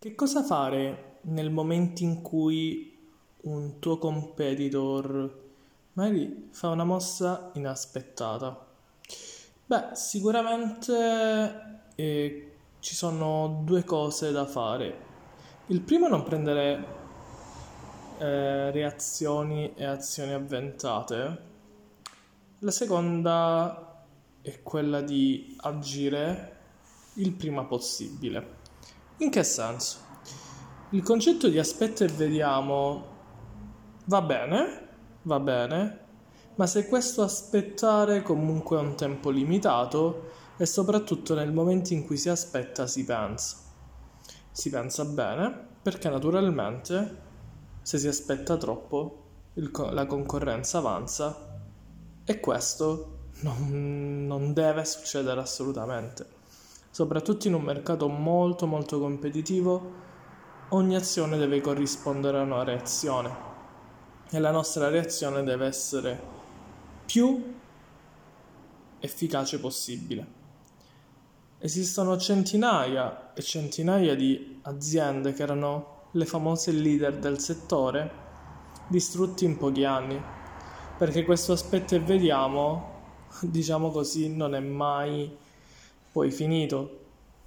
Che cosa fare nel momento in cui un tuo competitor magari fa una mossa inaspettata? Beh, sicuramente eh, ci sono due cose da fare. Il primo è non prendere eh, reazioni e azioni avventate. La seconda è quella di agire il prima possibile. In che senso? Il concetto di aspetta e vediamo va bene, va bene, ma se questo aspettare comunque ha un tempo limitato e soprattutto nel momento in cui si aspetta si pensa. Si pensa bene perché naturalmente se si aspetta troppo il, la concorrenza avanza e questo non, non deve succedere assolutamente soprattutto in un mercato molto molto competitivo, ogni azione deve corrispondere a una reazione e la nostra reazione deve essere più efficace possibile. Esistono centinaia e centinaia di aziende che erano le famose leader del settore distrutti in pochi anni, perché questo aspetto e vediamo, diciamo così, non è mai poi finito,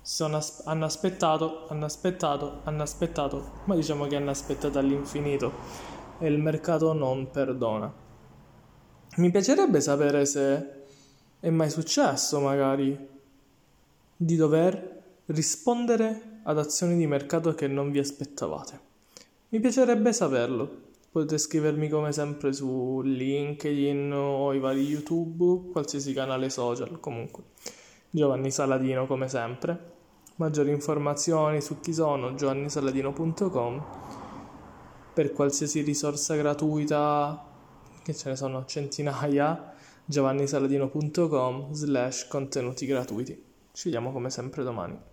sono, hanno aspettato, hanno aspettato, hanno aspettato, ma diciamo che hanno aspettato all'infinito e il mercato non perdona. Mi piacerebbe sapere se è mai successo magari di dover rispondere ad azioni di mercato che non vi aspettavate. Mi piacerebbe saperlo. Potete scrivermi come sempre su LinkedIn o i vari YouTube, qualsiasi canale social comunque. Giovanni Saladino come sempre. Maggiori informazioni su chi sono giovannisaladino.com per qualsiasi risorsa gratuita, che ce ne sono centinaia, giovannisaladino.com slash contenuti gratuiti. Ci vediamo come sempre domani.